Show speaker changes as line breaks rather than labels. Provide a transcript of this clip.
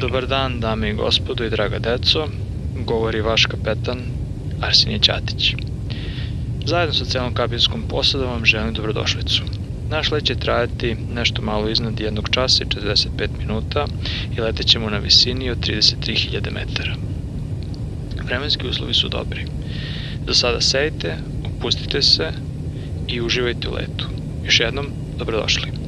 Dobar dan, dame i gospodo i draga deco, govori vaš kapetan Arsenije Ćatić. Zajedno sa celom kabinskom posadom vam želim dobrodošlicu. Naš let će trajati nešto malo iznad jednog časa i 45 minuta i letećemo na visini od 33.000 metara. Vremenski uslovi su dobri. Za sada sejte, opustite se i uživajte u letu. Još jednom, dobrodošli.